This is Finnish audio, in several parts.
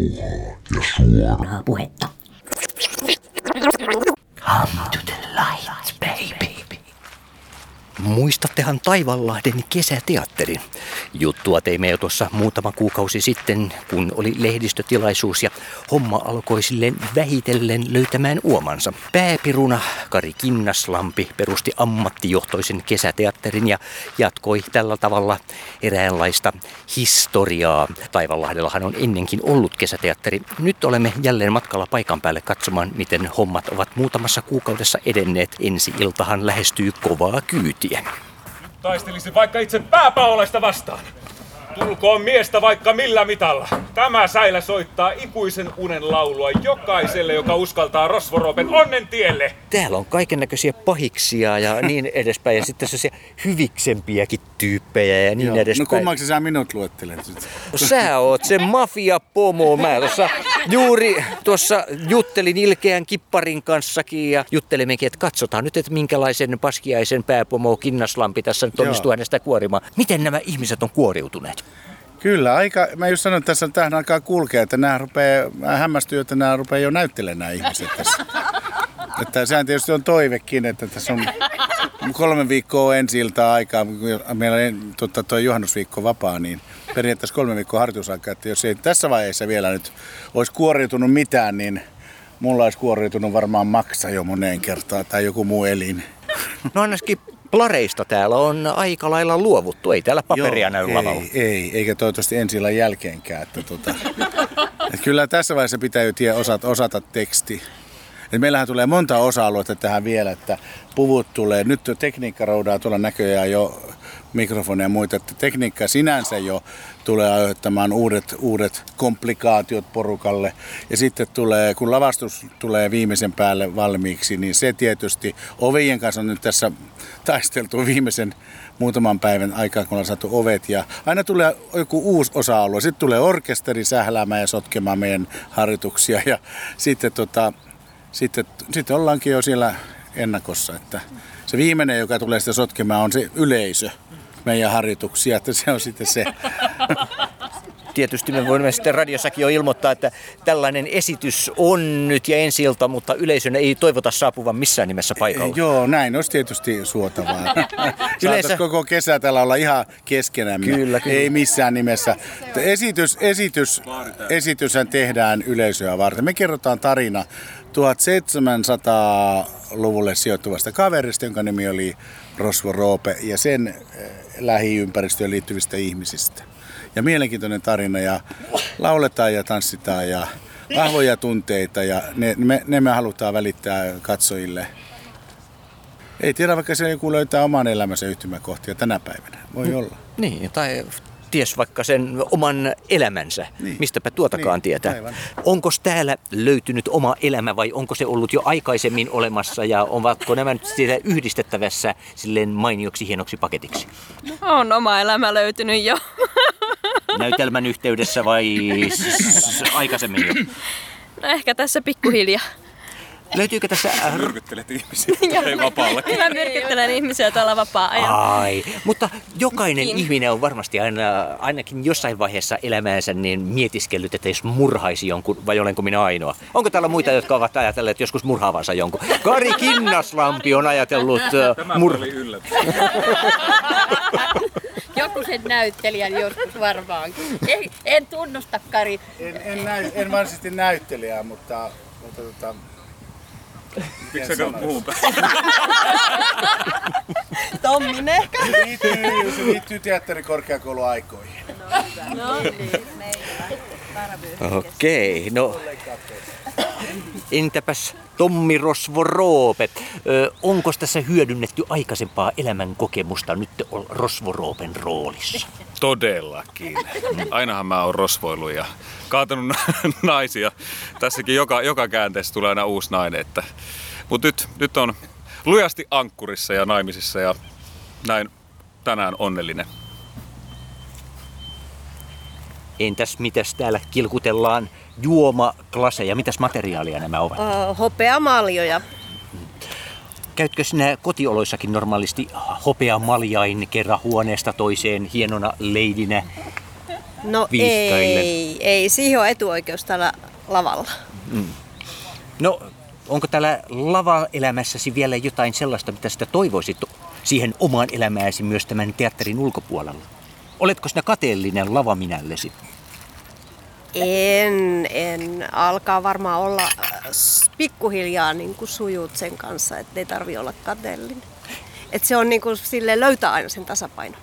rauhaa ja Muistattehan Taivanlahden kesäteatterin. Juttua teimme jo tuossa muutama kuukausi sitten, kun oli lehdistötilaisuus ja homma alkoi silleen vähitellen löytämään uomansa. Pääpiruna Kari Kinnaslampi perusti ammattijohtoisen kesäteatterin ja jatkoi tällä tavalla eräänlaista historiaa. Taivanlahdellahan on ennenkin ollut kesäteatteri. Nyt olemme jälleen matkalla paikan päälle katsomaan, miten hommat ovat muutamassa kuukaudessa edenneet. Ensi iltahan lähestyy kovaa kyytiä. Taistelisin vaikka itse pääpaolesta vastaan. Tulkoon miestä vaikka millä mitalla. Tämä säilä soittaa ikuisen unen laulua jokaiselle, joka uskaltaa Rosvoropen onnen tielle. Täällä on kaiken näköisiä pahiksia ja niin edespäin. Ja sitten sellaisia hyviksempiäkin tyyppejä ja niin Joo. No edespäin. kummaksi sä minut luettelet? Sä oot se mafia-pomo. Mä tuossa juuri tuossa juttelin ilkeän kipparin kanssakin ja juttelimmekin, että katsotaan nyt, että minkälaisen paskiaisen pääpomo Kinnaslampi tässä nyt onnistuu Joo. hänestä kuorimaan. Miten nämä ihmiset on kuoriutuneet? Kyllä, aika, mä just sanoin, että tässä tähän alkaa kulkea, että nämä rupeaa, mä hämmästyn, että nämä rupeaa jo näyttelemään nämä ihmiset tässä. Että sehän tietysti on toivekin, että tässä on kolme viikkoa ensi iltaa aikaa, kun meillä on tota, tuo juhannusviikko vapaa, niin periaatteessa kolme viikkoa harjoitusaikaa, että jos ei tässä vaiheessa vielä nyt olisi kuoriutunut mitään, niin mulla olisi kuoriutunut varmaan maksa jo moneen kertaan tai joku muu elin. No ainakin plareista täällä on aika lailla luovuttu. Ei täällä paperia Joo, näy ei, lavalla. Ei, eikä toivottavasti ensi illan jälkeenkään. Että tota, et kyllä tässä vaiheessa pitää jo tie, osata, osata teksti. Et meillähän tulee monta osa-aluetta tähän vielä, että puvut tulee. Nyt tekniikka roudaa tuolla näköjään jo mikrofoneja ja muita, että tekniikka sinänsä jo tulee aiheuttamaan uudet, uudet komplikaatiot porukalle. Ja sitten tulee, kun lavastus tulee viimeisen päälle valmiiksi, niin se tietysti ovien kanssa on nyt tässä taisteltu viimeisen muutaman päivän aikaa, kun ollaan saatu ovet. Ja aina tulee joku uusi osa-alue. Sitten tulee orkesteri sähläämään ja sotkemaan meidän harjoituksia. Ja sitten, tota, sitten, sitten ollaankin jo siellä ennakossa. Että se viimeinen, joka tulee sitä sotkemaan, on se yleisö meidän harjoituksia, että se on sitten se. Tietysti me voimme sitten radiossakin jo ilmoittaa, että tällainen esitys on nyt ja ensi ilta, mutta yleisön ei toivota saapuvan missään nimessä paikalle. Joo, näin olisi tietysti suotavaa. Yleensä- koko kesä täällä olla ihan keskenämme. Kyllä, kyllä. Ei missään nimessä. Esitys, esitys, esityshän tehdään yleisöä varten. Me kerrotaan tarina 1700-luvulle sijoittuvasta kaverista, jonka nimi oli Rosvo Roope, ja sen lähiympäristöön liittyvistä ihmisistä. Ja mielenkiintoinen tarina, ja lauletaan ja tanssitaan, ja vahvoja tunteita, ja ne me, ne me halutaan välittää katsojille. Ei tiedä, vaikka se joku löytää oman elämänsä yhtymäkohtia tänä päivänä. Voi olla. Niin, tai ties vaikka sen oman elämänsä. Niin. Mistäpä tuotakaan Niin, tietää. aivan. Onko täällä löytynyt oma elämä vai onko se ollut jo aikaisemmin olemassa ja ovatko nämä nyt siellä yhdistettävässä silleen mainioksi hienoksi paketiksi? On oma elämä löytynyt jo. Näytelmän yhteydessä vai aikaisemmin jo? No ehkä tässä pikkuhiljaa. Löytyykö tässä... äh, Myrkyttelet ihmisiä ei vapaalla. Kyllä myrkyttelen ihmisiä tuolla vapaa-ajalla. Ai, mutta jokainen Niin. ihminen on varmasti aina, ainakin jossain vaiheessa elämäänsä niin mietiskellyt, että jos murhaisi jonkun, vai olenko minä ainoa? Onko täällä muita, jotka ovat ajatelleet joskus murhaavansa jonkun? Kari Kinnaslampi on ajatellut äh, mur... oli yllätys. Joku sen näyttelijän joskus varmaankin. Ei, en tunnusta Kari. En, en, näy, en varsinaisesti näyttelijää, mutta, mutta tota, Miksi sä katsot muuhun päin? Tommin ehkä. se liittyy, se liittyy teatterikorkeakouluaikoihin. Okei, no... Entäpäs Tommi Rosvo Roopet, ö, onko tässä hyödynnetty aikaisempaa elämän kokemusta nyt Rosvo Roopen roolissa? Todellakin. Ainahan mä oon rosvoillut ja kaatanut na- naisia. Tässäkin joka, joka käänteessä tulee aina uusi nainen. Että... Mutta nyt, nyt on lujasti ankkurissa ja naimisissa ja näin tänään onnellinen. Entäs mitäs täällä kilkutellaan juomaklaseja, mitäs materiaalia nämä ovat? Uh, hopeamaljoja. Käytkö sinä kotioloissakin normaalisti hopeamaljain kerran huoneesta toiseen hienona leidinä? No ei, ei. Siihen on etuoikeus tällä lavalla. No, onko täällä lava-elämässäsi vielä jotain sellaista, mitä sitä toivoisit siihen omaan elämääsi myös tämän teatterin ulkopuolella? Oletko sinä kateellinen lavaminällesi? En, en. Alkaa varmaan olla pikkuhiljaa niin kuin sujut sen kanssa, että ei tarvi olla kateellinen. Et se on niin kuin, sille löytää aina sen tasapaino.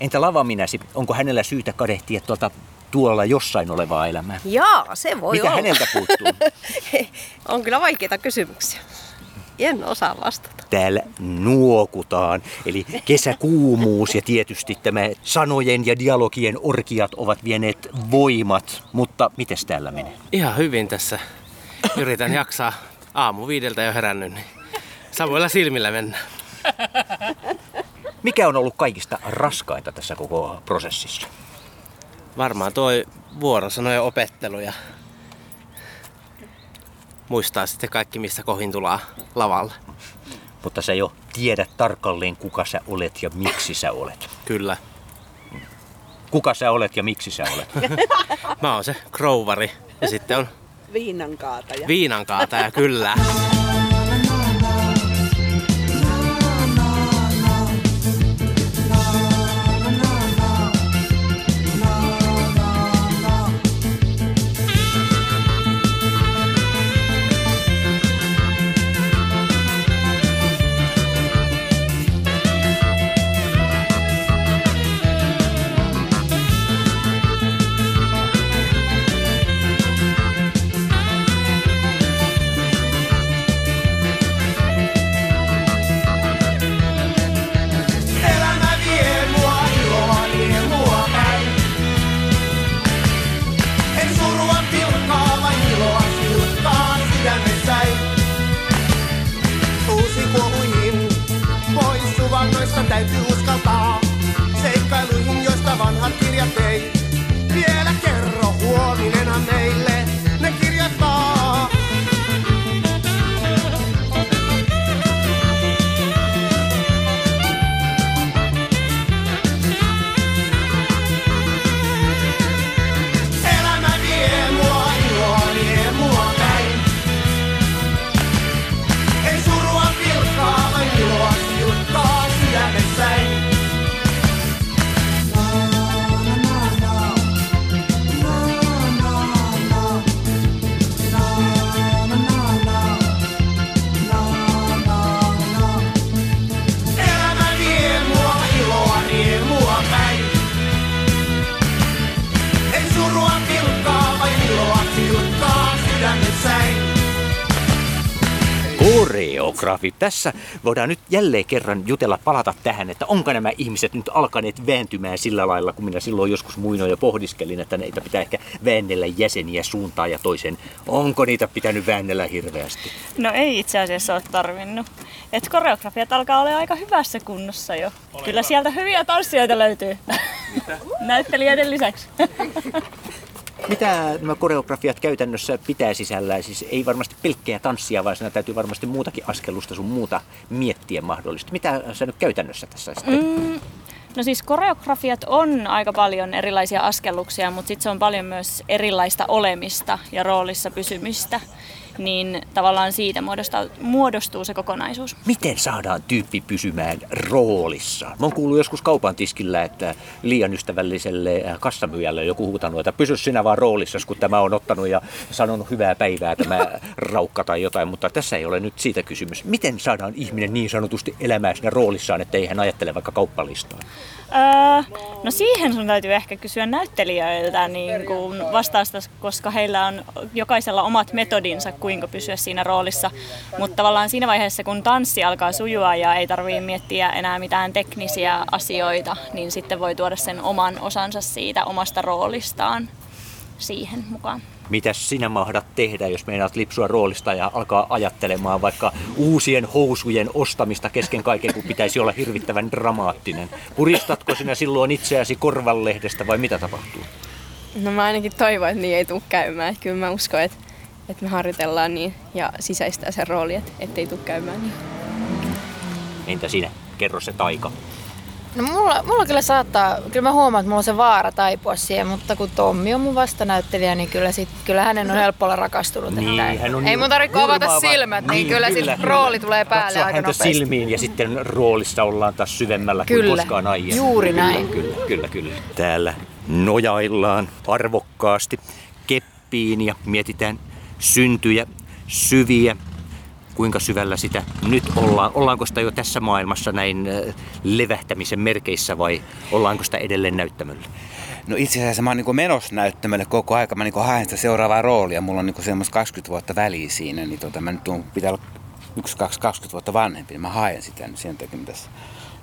Entä lavaminäsi, onko hänellä syytä kadehtia tuolta tuolla jossain olevaa elämää? Jaa, se voi Mitä olla. häneltä puuttuu? on kyllä vaikeita kysymyksiä. En osaa vastata. Täällä nuokutaan, eli kesäkuumuus ja tietysti tämä sanojen ja dialogien orkiat ovat vieneet voimat, mutta mites täällä menee? Ihan hyvin tässä. Yritän jaksaa aamu viideltä jo herännyt, niin samoilla silmillä mennään. Mikä on ollut kaikista raskainta tässä koko prosessissa? Varmaan toi vuorosanojen opettelu ja muistaa sitten kaikki, mistä kohin tulaa lavalle. Mutta sä jo tiedät tarkalleen, kuka sä olet ja miksi sä olet. Kyllä. Kuka sä olet ja miksi sä olet. Mä oon se krouvari ja sitten on Viinankaataja. viinankaataja, kyllä. Täytyy uskaltaa. Seikkailuihin, joista vanhat kirjat ei. Koreografi. Tässä voidaan nyt jälleen kerran jutella, palata tähän, että onko nämä ihmiset nyt alkaneet vääntymään sillä lailla, kun minä silloin joskus muinoin jo pohdiskelin, että niitä pitää ehkä väännellä jäseniä suuntaan ja toiseen. Onko niitä pitänyt väännellä hirveästi? No ei itse asiassa ole tarvinnut. Et koreografiat alkaa olla aika hyvässä kunnossa jo. Kyllä sieltä hyviä tanssijoita löytyy. Näyttelijöiden lisäksi. Mitä nämä koreografiat käytännössä pitää sisällään? Siis ei varmasti pelkkää tanssia, vaan siinä täytyy varmasti muutakin askellusta sun muuta miettiä mahdollisesti. Mitä sä nyt käytännössä tässä sitten? Mm, no siis koreografiat on aika paljon erilaisia askelluksia, mutta sitten se on paljon myös erilaista olemista ja roolissa pysymistä. Niin tavallaan siitä muodostuu, muodostuu se kokonaisuus. Miten saadaan tyyppi pysymään roolissaan? Mä oon kuullut joskus kaupan tiskillä, että liian ystävälliselle äh, kassamyyjälle joku huutanut, että pysy sinä vaan roolissa, kun tämä on ottanut ja sanonut hyvää päivää tämä raukka tai jotain, mutta tässä ei ole nyt siitä kysymys. Miten saadaan ihminen niin sanotusti elämään siinä roolissaan, että ei hän ajattele vaikka kauppalistaa? Öö, no siihen sun täytyy ehkä kysyä näyttelijöiltä niin kuin vastausta, koska heillä on jokaisella omat metodinsa, kuinka pysyä siinä roolissa. Mutta tavallaan siinä vaiheessa, kun tanssi alkaa sujua ja ei tarvitse miettiä enää mitään teknisiä asioita, niin sitten voi tuoda sen oman osansa siitä omasta roolistaan siihen mukaan. Mitäs sinä mahdat tehdä, jos meinaat lipsua roolista ja alkaa ajattelemaan vaikka uusien housujen ostamista kesken kaiken, kun pitäisi olla hirvittävän dramaattinen? Puristatko sinä silloin itseäsi korvanlehdestä vai mitä tapahtuu? No mä ainakin toivon, että niin ei tule käymään. Että kyllä mä uskon, että, että me harjoitellaan niin ja sisäistää sen rooli, että ettei tule käymään niin. Entä sinä? Kerro se taika. No mulla, mulla kyllä saattaa, kyllä mä huomaan, että mulla on se vaara taipua siihen, mutta kun Tommi on mun vastanäyttelijä, niin kyllä, sit, kyllä hänen on helppo olla rakastunut. Niin, että hän on ei niin mun tarvitse avata hurmaava. silmät, niin, kyllä, kyllä sit rooli tulee päälle Katsoa aika häntä nopeasti. silmiin ja sitten roolissa ollaan taas syvemmällä Kyllä, kuin koskaan aiemmin. juuri kyllä, näin. Kyllä, kyllä, kyllä. Täällä nojaillaan arvokkaasti keppiin ja mietitään syntyjä, syviä. Kuinka syvällä sitä nyt ollaan? Ollaanko sitä jo tässä maailmassa näin äh, levähtämisen merkeissä vai ollaanko sitä edelleen näyttämöllä? No itse asiassa mä oon niin menossa näyttämölle koko aika. Mä niin haen sitä seuraavaa roolia. Mulla on niin semmoista 20 vuotta väliä siinä. Niin tota, mä nyt pitää olla yksi, kaksi, 20 vuotta vanhempi. Niin mä haen sitä nyt sen takia, mitä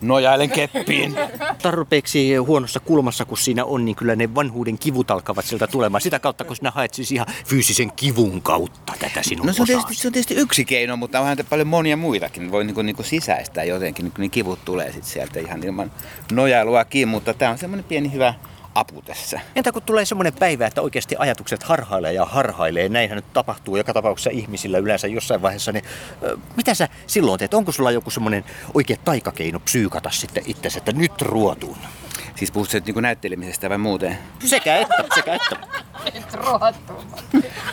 nojailen keppiin. tarpeeksi huonossa kulmassa, kun siinä on, niin kyllä ne vanhuuden kivut alkavat sieltä tulemaan. Sitä kautta, kun sinä haet siis ihan fyysisen kivun kautta tätä sinun No se on, tietysti, se on tietysti yksi keino, mutta onhan paljon monia muitakin. Voi niinku, niinku sisäistää jotenkin, niin, niin kivut tulee sit sieltä ihan ilman nojailuakin, mutta tämä on semmoinen pieni hyvä apu tässä. Entä kun tulee semmoinen päivä, että oikeasti ajatukset harhailee ja harhailee, näinhän nyt tapahtuu joka tapauksessa ihmisillä yleensä jossain vaiheessa, niin ö, mitä sä silloin teet? Onko sulla joku semmoinen oikea taikakeino psyykata sitten itsesi, että nyt ruotuun? Siis puhutko sä nyt niinku näyttelemisestä vai muuten? Sekä että, sekä että.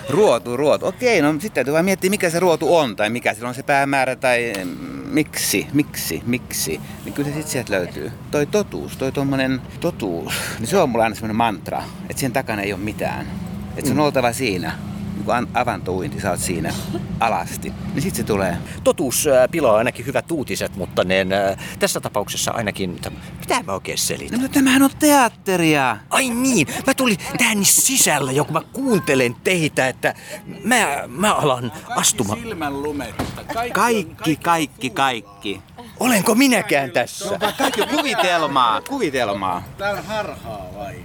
Ruotu, ruotu. Okei, no sitten täytyy vaan miettiä, mikä se ruotu on, tai mikä sillä on se päämäärä, tai mm, miksi, miksi, miksi. Niin kyllä se sitten sieltä löytyy. Toi totuus, toi tommonen totuus, niin se on mulla aina semmoinen mantra, että sen takana ei ole mitään. Että se on oltava siinä. Niin kuin an- avantouinti, sä oot siinä alasti. Niin sit se tulee. Totuus äh, pilaa ainakin hyvät uutiset, mutta ne, äh, tässä tapauksessa ainakin, mitä mä oikein selitän? No, mutta tämähän on teatteria. Ai niin, mä tulin niin sisällä jo, kun mä kuuntelen teitä, että mä, mä alan astumaan. Silmän lumetta. Kaikki, Kaikki, kaikki, kaikki. Olenko minäkään tässä? Kaikki kuvitelmaa, kuvitelmaa. Tää on harhaa vai?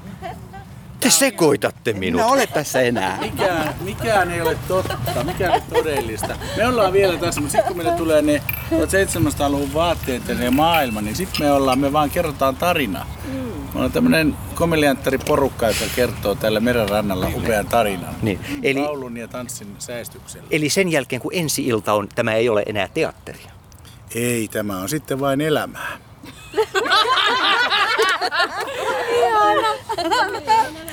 Te sekoitatte minut. Minä ole tässä enää. Mikään, mikään ei ole totta, mikään ei ole todellista. Me ollaan vielä tässä, mutta sitten kun meille tulee ne 1700-luvun vaatteet ja ne maailma, niin sitten me ollaan, me vaan kerrotaan tarina. Me on tämmöinen komelianttari porukka, joka kertoo tällä merenrannalla upean tarinan. Niin, eli, Laulun ja tanssin säästyksellä. eli sen jälkeen kun ensi ilta on, tämä ei ole enää teatteria. Ei, tämä on sitten vain elämää.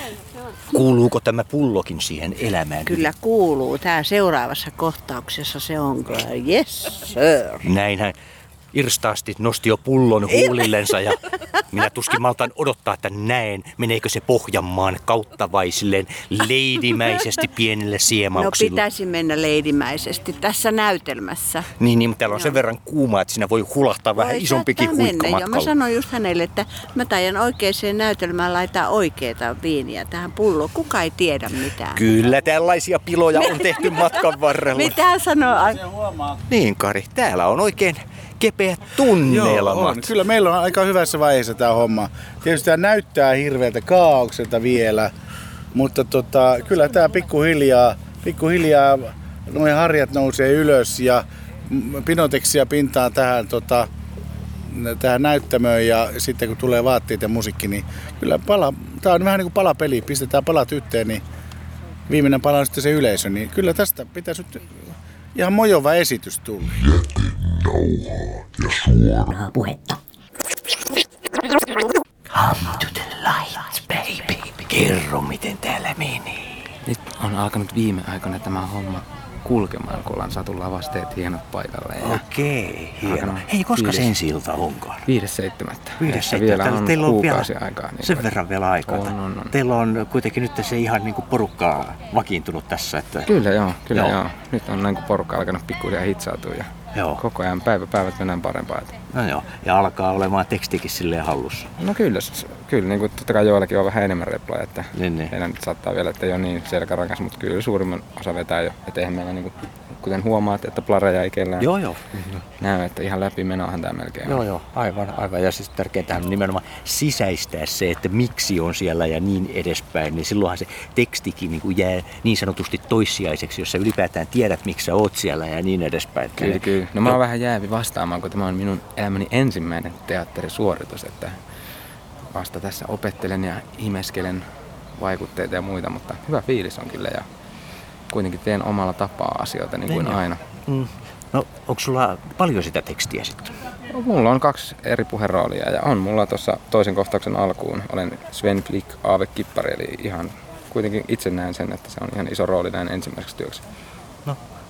Kuuluuko tämä pullokin siihen elämään? Kyllä kuuluu. Tää seuraavassa kohtauksessa se on kyllä. Yes, sir. Näinhän irstaasti nosti jo pullon huulillensa ja minä tuskin maltaan odottaa, että näen, meneekö se Pohjanmaan kautta vai silleen leidimäisesti pienille No siemauksilla. pitäisi mennä leidimäisesti tässä näytelmässä. Niin, niin, mutta täällä on sen verran kuuma, että siinä voi hulahtaa vähän Voi isompikin saattaa huikka. Joo, mä sanoin just hänelle, että mä taidan oikeaan näytelmään laittaa oikeita viiniä tähän pulloon. Kuka ei tiedä mitään. Kyllä tällaisia piloja on tehty matkan varrella. Mitä sanoo? Niin Kari, täällä on oikein kepeät tunnelmat. Joo, on. Kyllä meillä on aika hyvässä vaiheessa tämä homma. Tietysti tämä näyttää hirveältä kaaukselta vielä, mutta tota, kyllä tämä pikkuhiljaa, pikkuhiljaa noin harjat nousee ylös ja pinoteksia pintaan tähän, tota, tähän näyttämöön ja sitten kun tulee vaatteet ja musiikki, niin kyllä pala, tämä on vähän niin kuin palapeli, pistetään palat yhteen, niin viimeinen pala on sitten se yleisö, niin kyllä tästä pitäisi ihan mojova esitys tulla. Nauhaa ja suoraa. puhetta. Come to the light, baby. Kerro, miten täällä meni. Nyt on alkanut viime aikoina tämä homma kulkemaan, kun ollaan saatu lavasteet hienot paikalle. Ja Okei, hieno. Hei, koska viides- se ensi ilta onkaan? Viides seitsemättä. Viides Tässä seitsemättä. vielä on Teillä on vielä aikaa. Niin sen verran vielä aikaa. On, on, on. Teillä on kuitenkin nyt se ihan niin kuin porukkaa vakiintunut tässä. Että... Kyllä joo, kyllä Joo. joo. Nyt on näin kuin porukka alkanut pikkuhiljaa hitsautua ja Joo. koko ajan päivä päivät mennään parempaa. No joo, ja alkaa olemaan tekstikin silleen hallussa. No kyllä, s- kyllä niin kuin totta kai joillakin on vähän enemmän replaa, että niin, niin. heillä nyt saattaa vielä, että ei ole niin selkärankas, mutta kyllä suurimman osa vetää jo. Että eihän meillä niin kuin, kuten huomaat, että plareja ei kellään Joo, joo. näy, että ihan läpi menohan tämä melkein Joo, on. joo, aivan, aivan. Ja siis tärkeintä on nimenomaan sisäistää se, että miksi on siellä ja niin edespäin. Niin silloinhan se tekstikin niin kuin jää niin sanotusti toissijaiseksi, jos sä ylipäätään tiedät, miksi sä oot siellä ja niin edespäin. Kyllä, kyllä. No mä oon vähän jäävi vastaamaan, kun tämä on minun elämäni ensimmäinen teatterisuoritus, että vasta tässä opettelen ja imeskelen vaikutteita ja muita, mutta hyvä fiilis on kyllä ja kuitenkin teen omalla tapaa asioita niin kuin Niin aina. Mm. No, onko sulla paljon sitä tekstiä sitten? Mulla on kaksi eri puheroolia ja on mulla tuossa toisen kohtauksen alkuun. Olen Sven Flick Aave Kippari, eli ihan kuitenkin itse näen sen, että se on ihan iso rooli näin ensimmäiseksi työksi.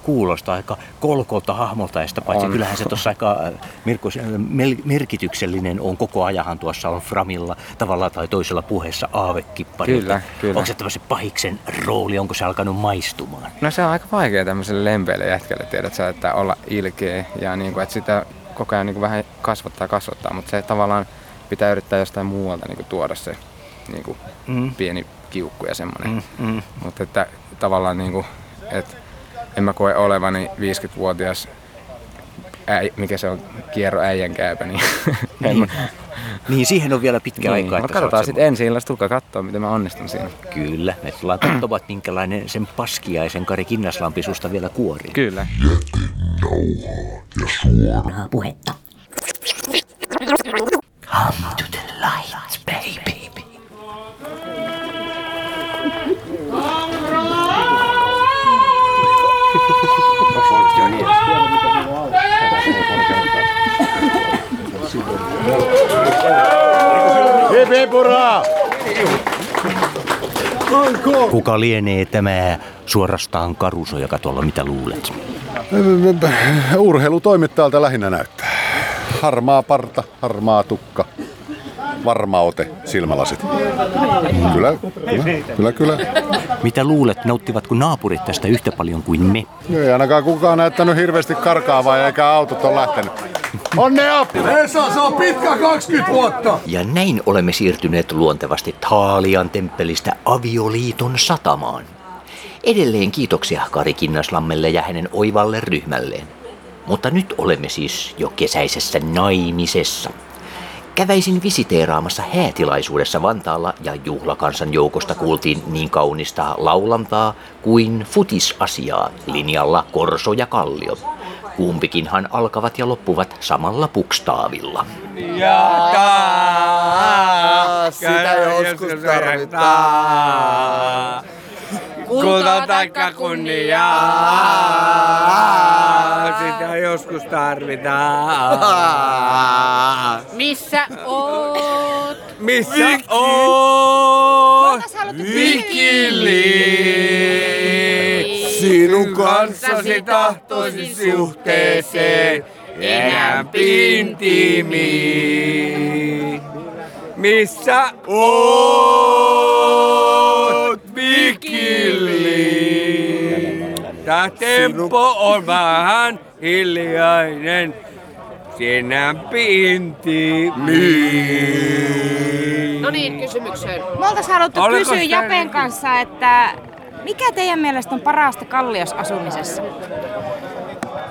Kuulostaa aika kolkolta hahmoltaista, paitsi On. kyllähän se tuossa aika äh, Mirko, äh, mel- merkityksellinen on koko ajahan tuossa on Framilla tavalla tai toisella puheessa aavekippari. Kyllä, kyllä. Onko se tämmöisen pahiksen rooli, onko se alkanut maistumaan? No se on aika vaikea tämmöiselle lempeille jätkälle, tiedät sä, että olla ilkeä ja niin kuin, että sitä koko ajan niin kuin vähän kasvattaa kasvattaa, mutta se tavallaan pitää yrittää jostain muualta niin kuin tuoda se niin kuin Mm. pieni kiukku ja semmoinen. Mm, mm. Mutta että tavallaan niin kuin, että en mä koe olevani 50-vuotias äi, mikä se on, kierro äijän käypä, niin, mä- Niin, siihen on vielä pitkä niin. aika. Että katsotaan sitten ensi illasta, tulkaa katsoa, miten mä onnistun siinä. Kyllä, me tullaan katsomaan, minkälainen sen paskiaisen Kari Kinnaslampi susta vielä kuorii. Kyllä. Nauhaa ja suoraa. Puhetta. Come to the light, baby. Hip hip hurraa! Kuka lienee tämä suorastaan karuso, joka tuolla mitä luulet? Urheilutoimittajalta lähinnä näyttää. Harmaa parta, harmaa tukka, varma ote, silmälasit. Kyllä, kyllä, kyllä, kyllä. Mitä luulet, nauttivatko naapurit tästä yhtä paljon kuin me? Ei ainakaan kukaan näyttänyt hirveästi karkaavaa eikä autot on lähtenyt. Onnea! Esa, se on pitkä 20 vuotta! Ja näin olemme siirtyneet luontevasti Taalian temppelistä avioliiton satamaan. Edelleen kiitoksia Kari Kinnaslammelle ja hänen oivalle ryhmälleen. Mutta nyt olemme siis jo kesäisessä naimisessa. Käväisin visiteeraamassa häätilaisuudessa Vantaalla ja juhlakansan joukosta kuultiin niin kaunista laulantaa kuin futisasiaa linjalla Korso ja Kallio. Kumpikinhan alkavat ja loppuvat samalla pukstaavilla. Ja taas sitä joskus tarvitaan. Kulta taikka kunniaa, sitä joskus tarvitaan. Missä oot? Missä oot? Vikili. Sinun kanssasi tahtoisin suhteeseen enämpi intiimi. Missä oot, Vikili? Tää tempo on vähän hiljainen, enämpi intiimi. No niin, kysymykseen. Me oltais haluttu Oliko kysyä Japen kanssa, että mikä teidän mielestä on parasta kalliosasumisessa?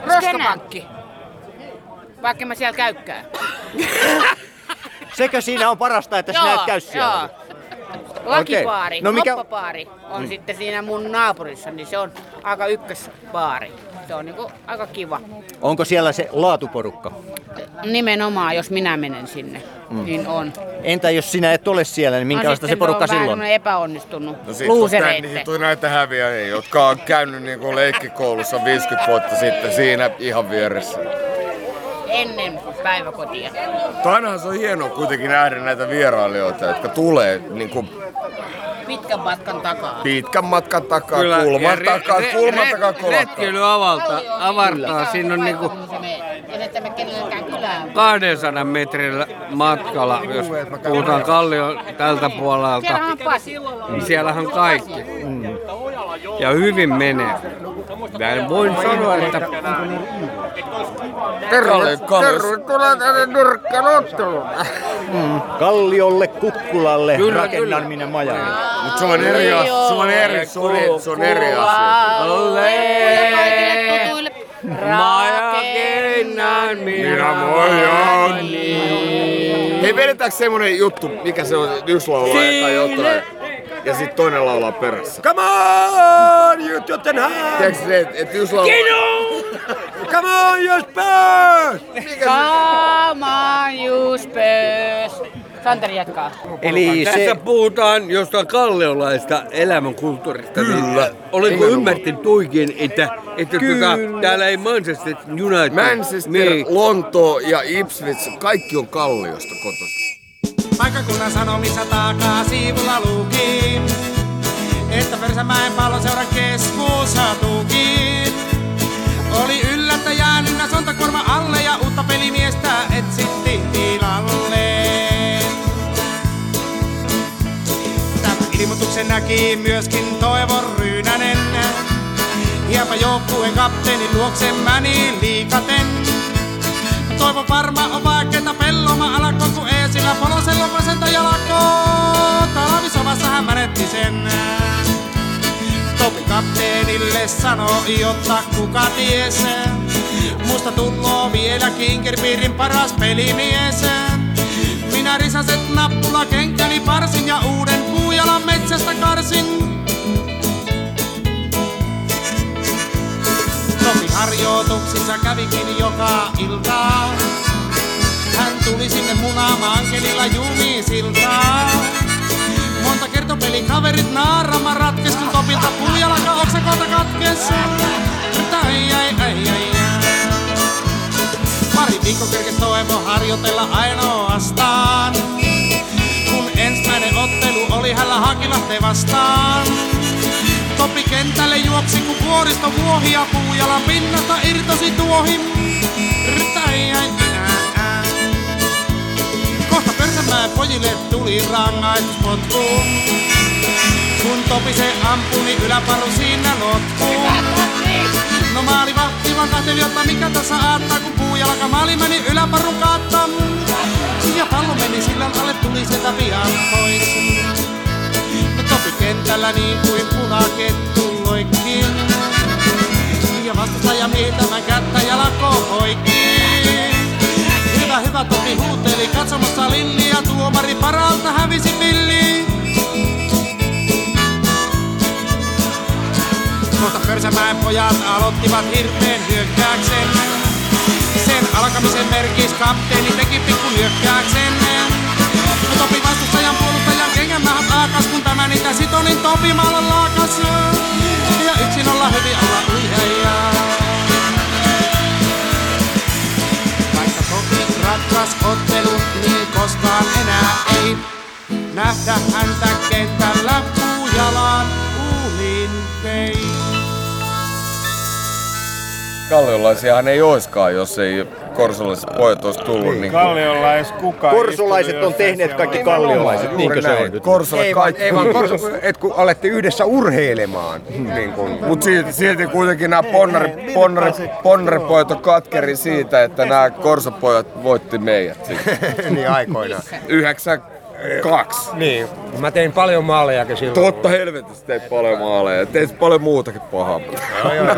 Roskapankki. Vaikka mä siellä käykään. Sekö siinä on parasta, että sinä et käy siellä? Joo. Lakipaari. No mikä- moppapaari on Mm. sitten siinä mun naapurissa, niin se on aika ykkösbaari. Se on niinku aika kiva. Onko siellä se laatuporukka? Nimenomaan, jos minä menen sinne, Mm. niin on. Entä jos sinä et ole siellä, niin minkälaista no, se porukka on vähän silloin? semmoinen epäonnistunut. No sit kun Luusereitte. tuli näitä häviäjiä, jotka on käynyt niinku leikkikoulussa 50 vuotta sitten siinä ihan vieressä. Ennen päiväkotia. Mutta ainahan se on hienoa kuitenkin nähdä näitä vierailijoita, jotka tulee niinku Pitkän matkan takaa. pitkän matkan takaa, Kyllä, kulman re- takaa, re- kulman re- takaa, kolakkaa. Retkeily avalta, avartaa. Siinä on niinku En että me kenellekään kylään. 200 metrillä matkalla, jos puhutaan Kallion tältä puolelta, niin siellähän on kaikki. Ja hyvin menee. Mä voin sanoa, että Tervetuloa tänne nurkkaan otteluun. Mm. Kalliolle, Kukkulalle, Kyllä, rakennan kyllä. minä majan. Mut se on eri asia, se on eri, se on, se on eri asia. Rakennan minä majani. Hei, vedetäänkö semmonen juttu, mikä se on, yksi laulaa eka jotain, ja sit toinen laulaa perässä. Come on, you Tottenham! Tiedätkö se, että et yksi laulaa... Come on, you Spurs! Come on, you Spurs. Santeri jatkaa. Eli Tässä puhutaan jostain kalliolaista elämänkulttuurista. Kyllä. Olenko ymmärtänyt oikein, että, että tota, täällä ei Manchester United... Manchester, Niin. Lontoo ja Ipswich, kaikki on Kalliosta kotoisin. Paikkakunnan sanomissa takaa siivulla luki, että Persämäen palloseuran keskusatukin. Oli yllättäjänä sontakorva alle ja uutta pelimiestä etsittiin tilalle. Ilmoituksen näki myöskin Toivon Ryynänen. Hieman joukkueen kapteenin luokse meni liikaten. Toivo varma on vaikeeta pelloma alako kun eesillä polosella vasenta jalakoo. Talvisomassa hän menetti sen. Topi kapteenille sanoi, jotta kuka ties. Musta tulloo vielä Kinkerpiirin paras pelimies. Minä risaset nappula kenkäni parsin ja uuden puujalan metsästä karsin. Topi harjoituksissa kävikin joka ilta. Hän tuli sinne munaamaan kelillä jumisiltaa. Monta kertopeli kaverit naarama ratkes, kun Topilta puujalka oksakolta katkes. Ei, ei, ei, ei. Pari viikko kerkes toivo harjoitella ainoastaan. Kun ensimmäinen ottelu oli hällä Hakilahteen vastaan. Topi kentälle juoksi kun vuoristo vuohi ja puujalan pinnasta irtosi ää. Kohta Pörsämäen pojille tuli rangaistuspotku. Kun Topi se ampui, niin yläparu siinä loppuu. No maali vahti vaan kahteli, jotta mikä tässä aattaa, kun puujalka maali meni yläparun kaattam. Ja pallo meni sillan alle, tuli sieltä pian pois. Kentällä niin kuin punakettu loikki. Ja vastustaja miitämään kättä ja lako poikki. Hyvä, hyvä Topi huuteli katsomassa Lilli ja tuomari paralta hävisi pilli. Kohta Pörsämäen pojat aloittivat hirteen hyökkäyksen. Sen alkamisen merkis kapteeni teki pikku hyökkäyksen. Topi vastustajan puolustajan kengän mähät aakas, kun tämä niitä sito, niin Topi maalan laakas. Ja yksin olla hyvin olla uiheja. Vaikka Topi ratkas ottelun, niin koskaan enää ei nähdä häntä kentällä puujalan uulin vei. Kalliolaisiahan ei oiskaan, jos ei korsolaiset pojat olisi tullut. Niin Kalliolais kuka Korsolaiset on tehneet kaikki kalliolaiset, niinkö se on nyt? Kaikki. ei vaan korso, et kun alette yhdessä urheilemaan. Niin kun. Mutta silti, silti kuitenkin nämä ponnari, ponnari, ponnaripojat on katkeri siitä, että nämä korsopojat voitti meidät. niin aikoinaan. Yhdeksän kaksi. Niin, mä tein paljon maalejakin silloin. Totta helvetissä teit paljon maaleja. Teit paljon muutakin pahaa. Joo, joo, joo.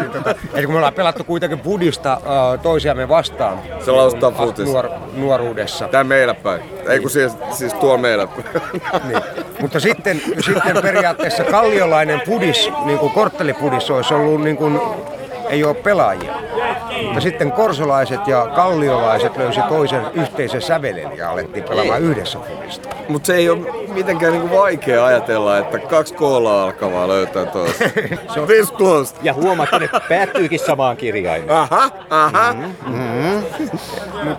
Niin, tota, Eli kun me ollaan pelattu kuitenkin budista uh, toisiamme vastaan. Se laustaa futis. Nuor, nuoruudessa. Tää meillä päin. Ei kun siis, siis tuo meillä päin. niin. Mutta sitten, sitten periaatteessa kalliolainen pudis, niin kuin korttelipudis, olisi ollut niin kuin, ei ole pelaajia. Mutta sitten korsolaiset ja kalliolaiset löysi toisen yhteisen sävelen ja alettiin pelaamaan yhdessä pudista. Mutta se ei ole mitenkään niinku vaikea ajatella, että kaksi koolaa alkavaa löytää toista. se on this close. Ja huomaat, että ne päättyykin samaan kirjaimeen. Aha, aha. Mm-hmm.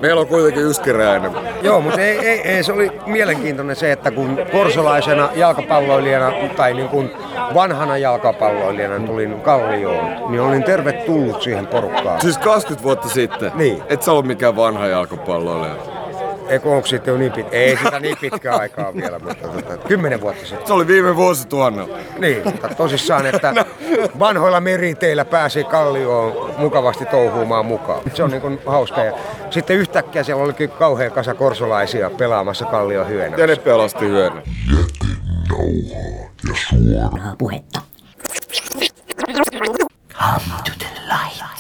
Meillä on kuitenkin yskiräinen. Joo, mutta ei, ei, ei, se oli mielenkiintoinen se, että kun korsolaisena jalkapalloilijana tai niin kuin vanhana jalkapalloilijana tulin Kallioon, niin olin tervetullut siihen porukkaan. Siis 20 vuotta sitten? Niin. Et sä ollut mikään vanha jalkapalloilija. Eikö onko sitten jo niin pitkä? Ei sitä niin pitkää aikaa vielä, mutta tota, kymmenen vuotta sitten. Se oli viime vuosituhannella. Niin, mutta tosissaan, että vanhoilla meriteillä pääsi Kallioon mukavasti touhuumaan mukaan. Se on niin kuin hauska. Ja sitten yhtäkkiä siellä olikin kauhean kasa korsolaisia pelaamassa Kallion hyönä. Ja ne pelasti hyönä. nauhaa ja suoraa puhetta. Come to the light.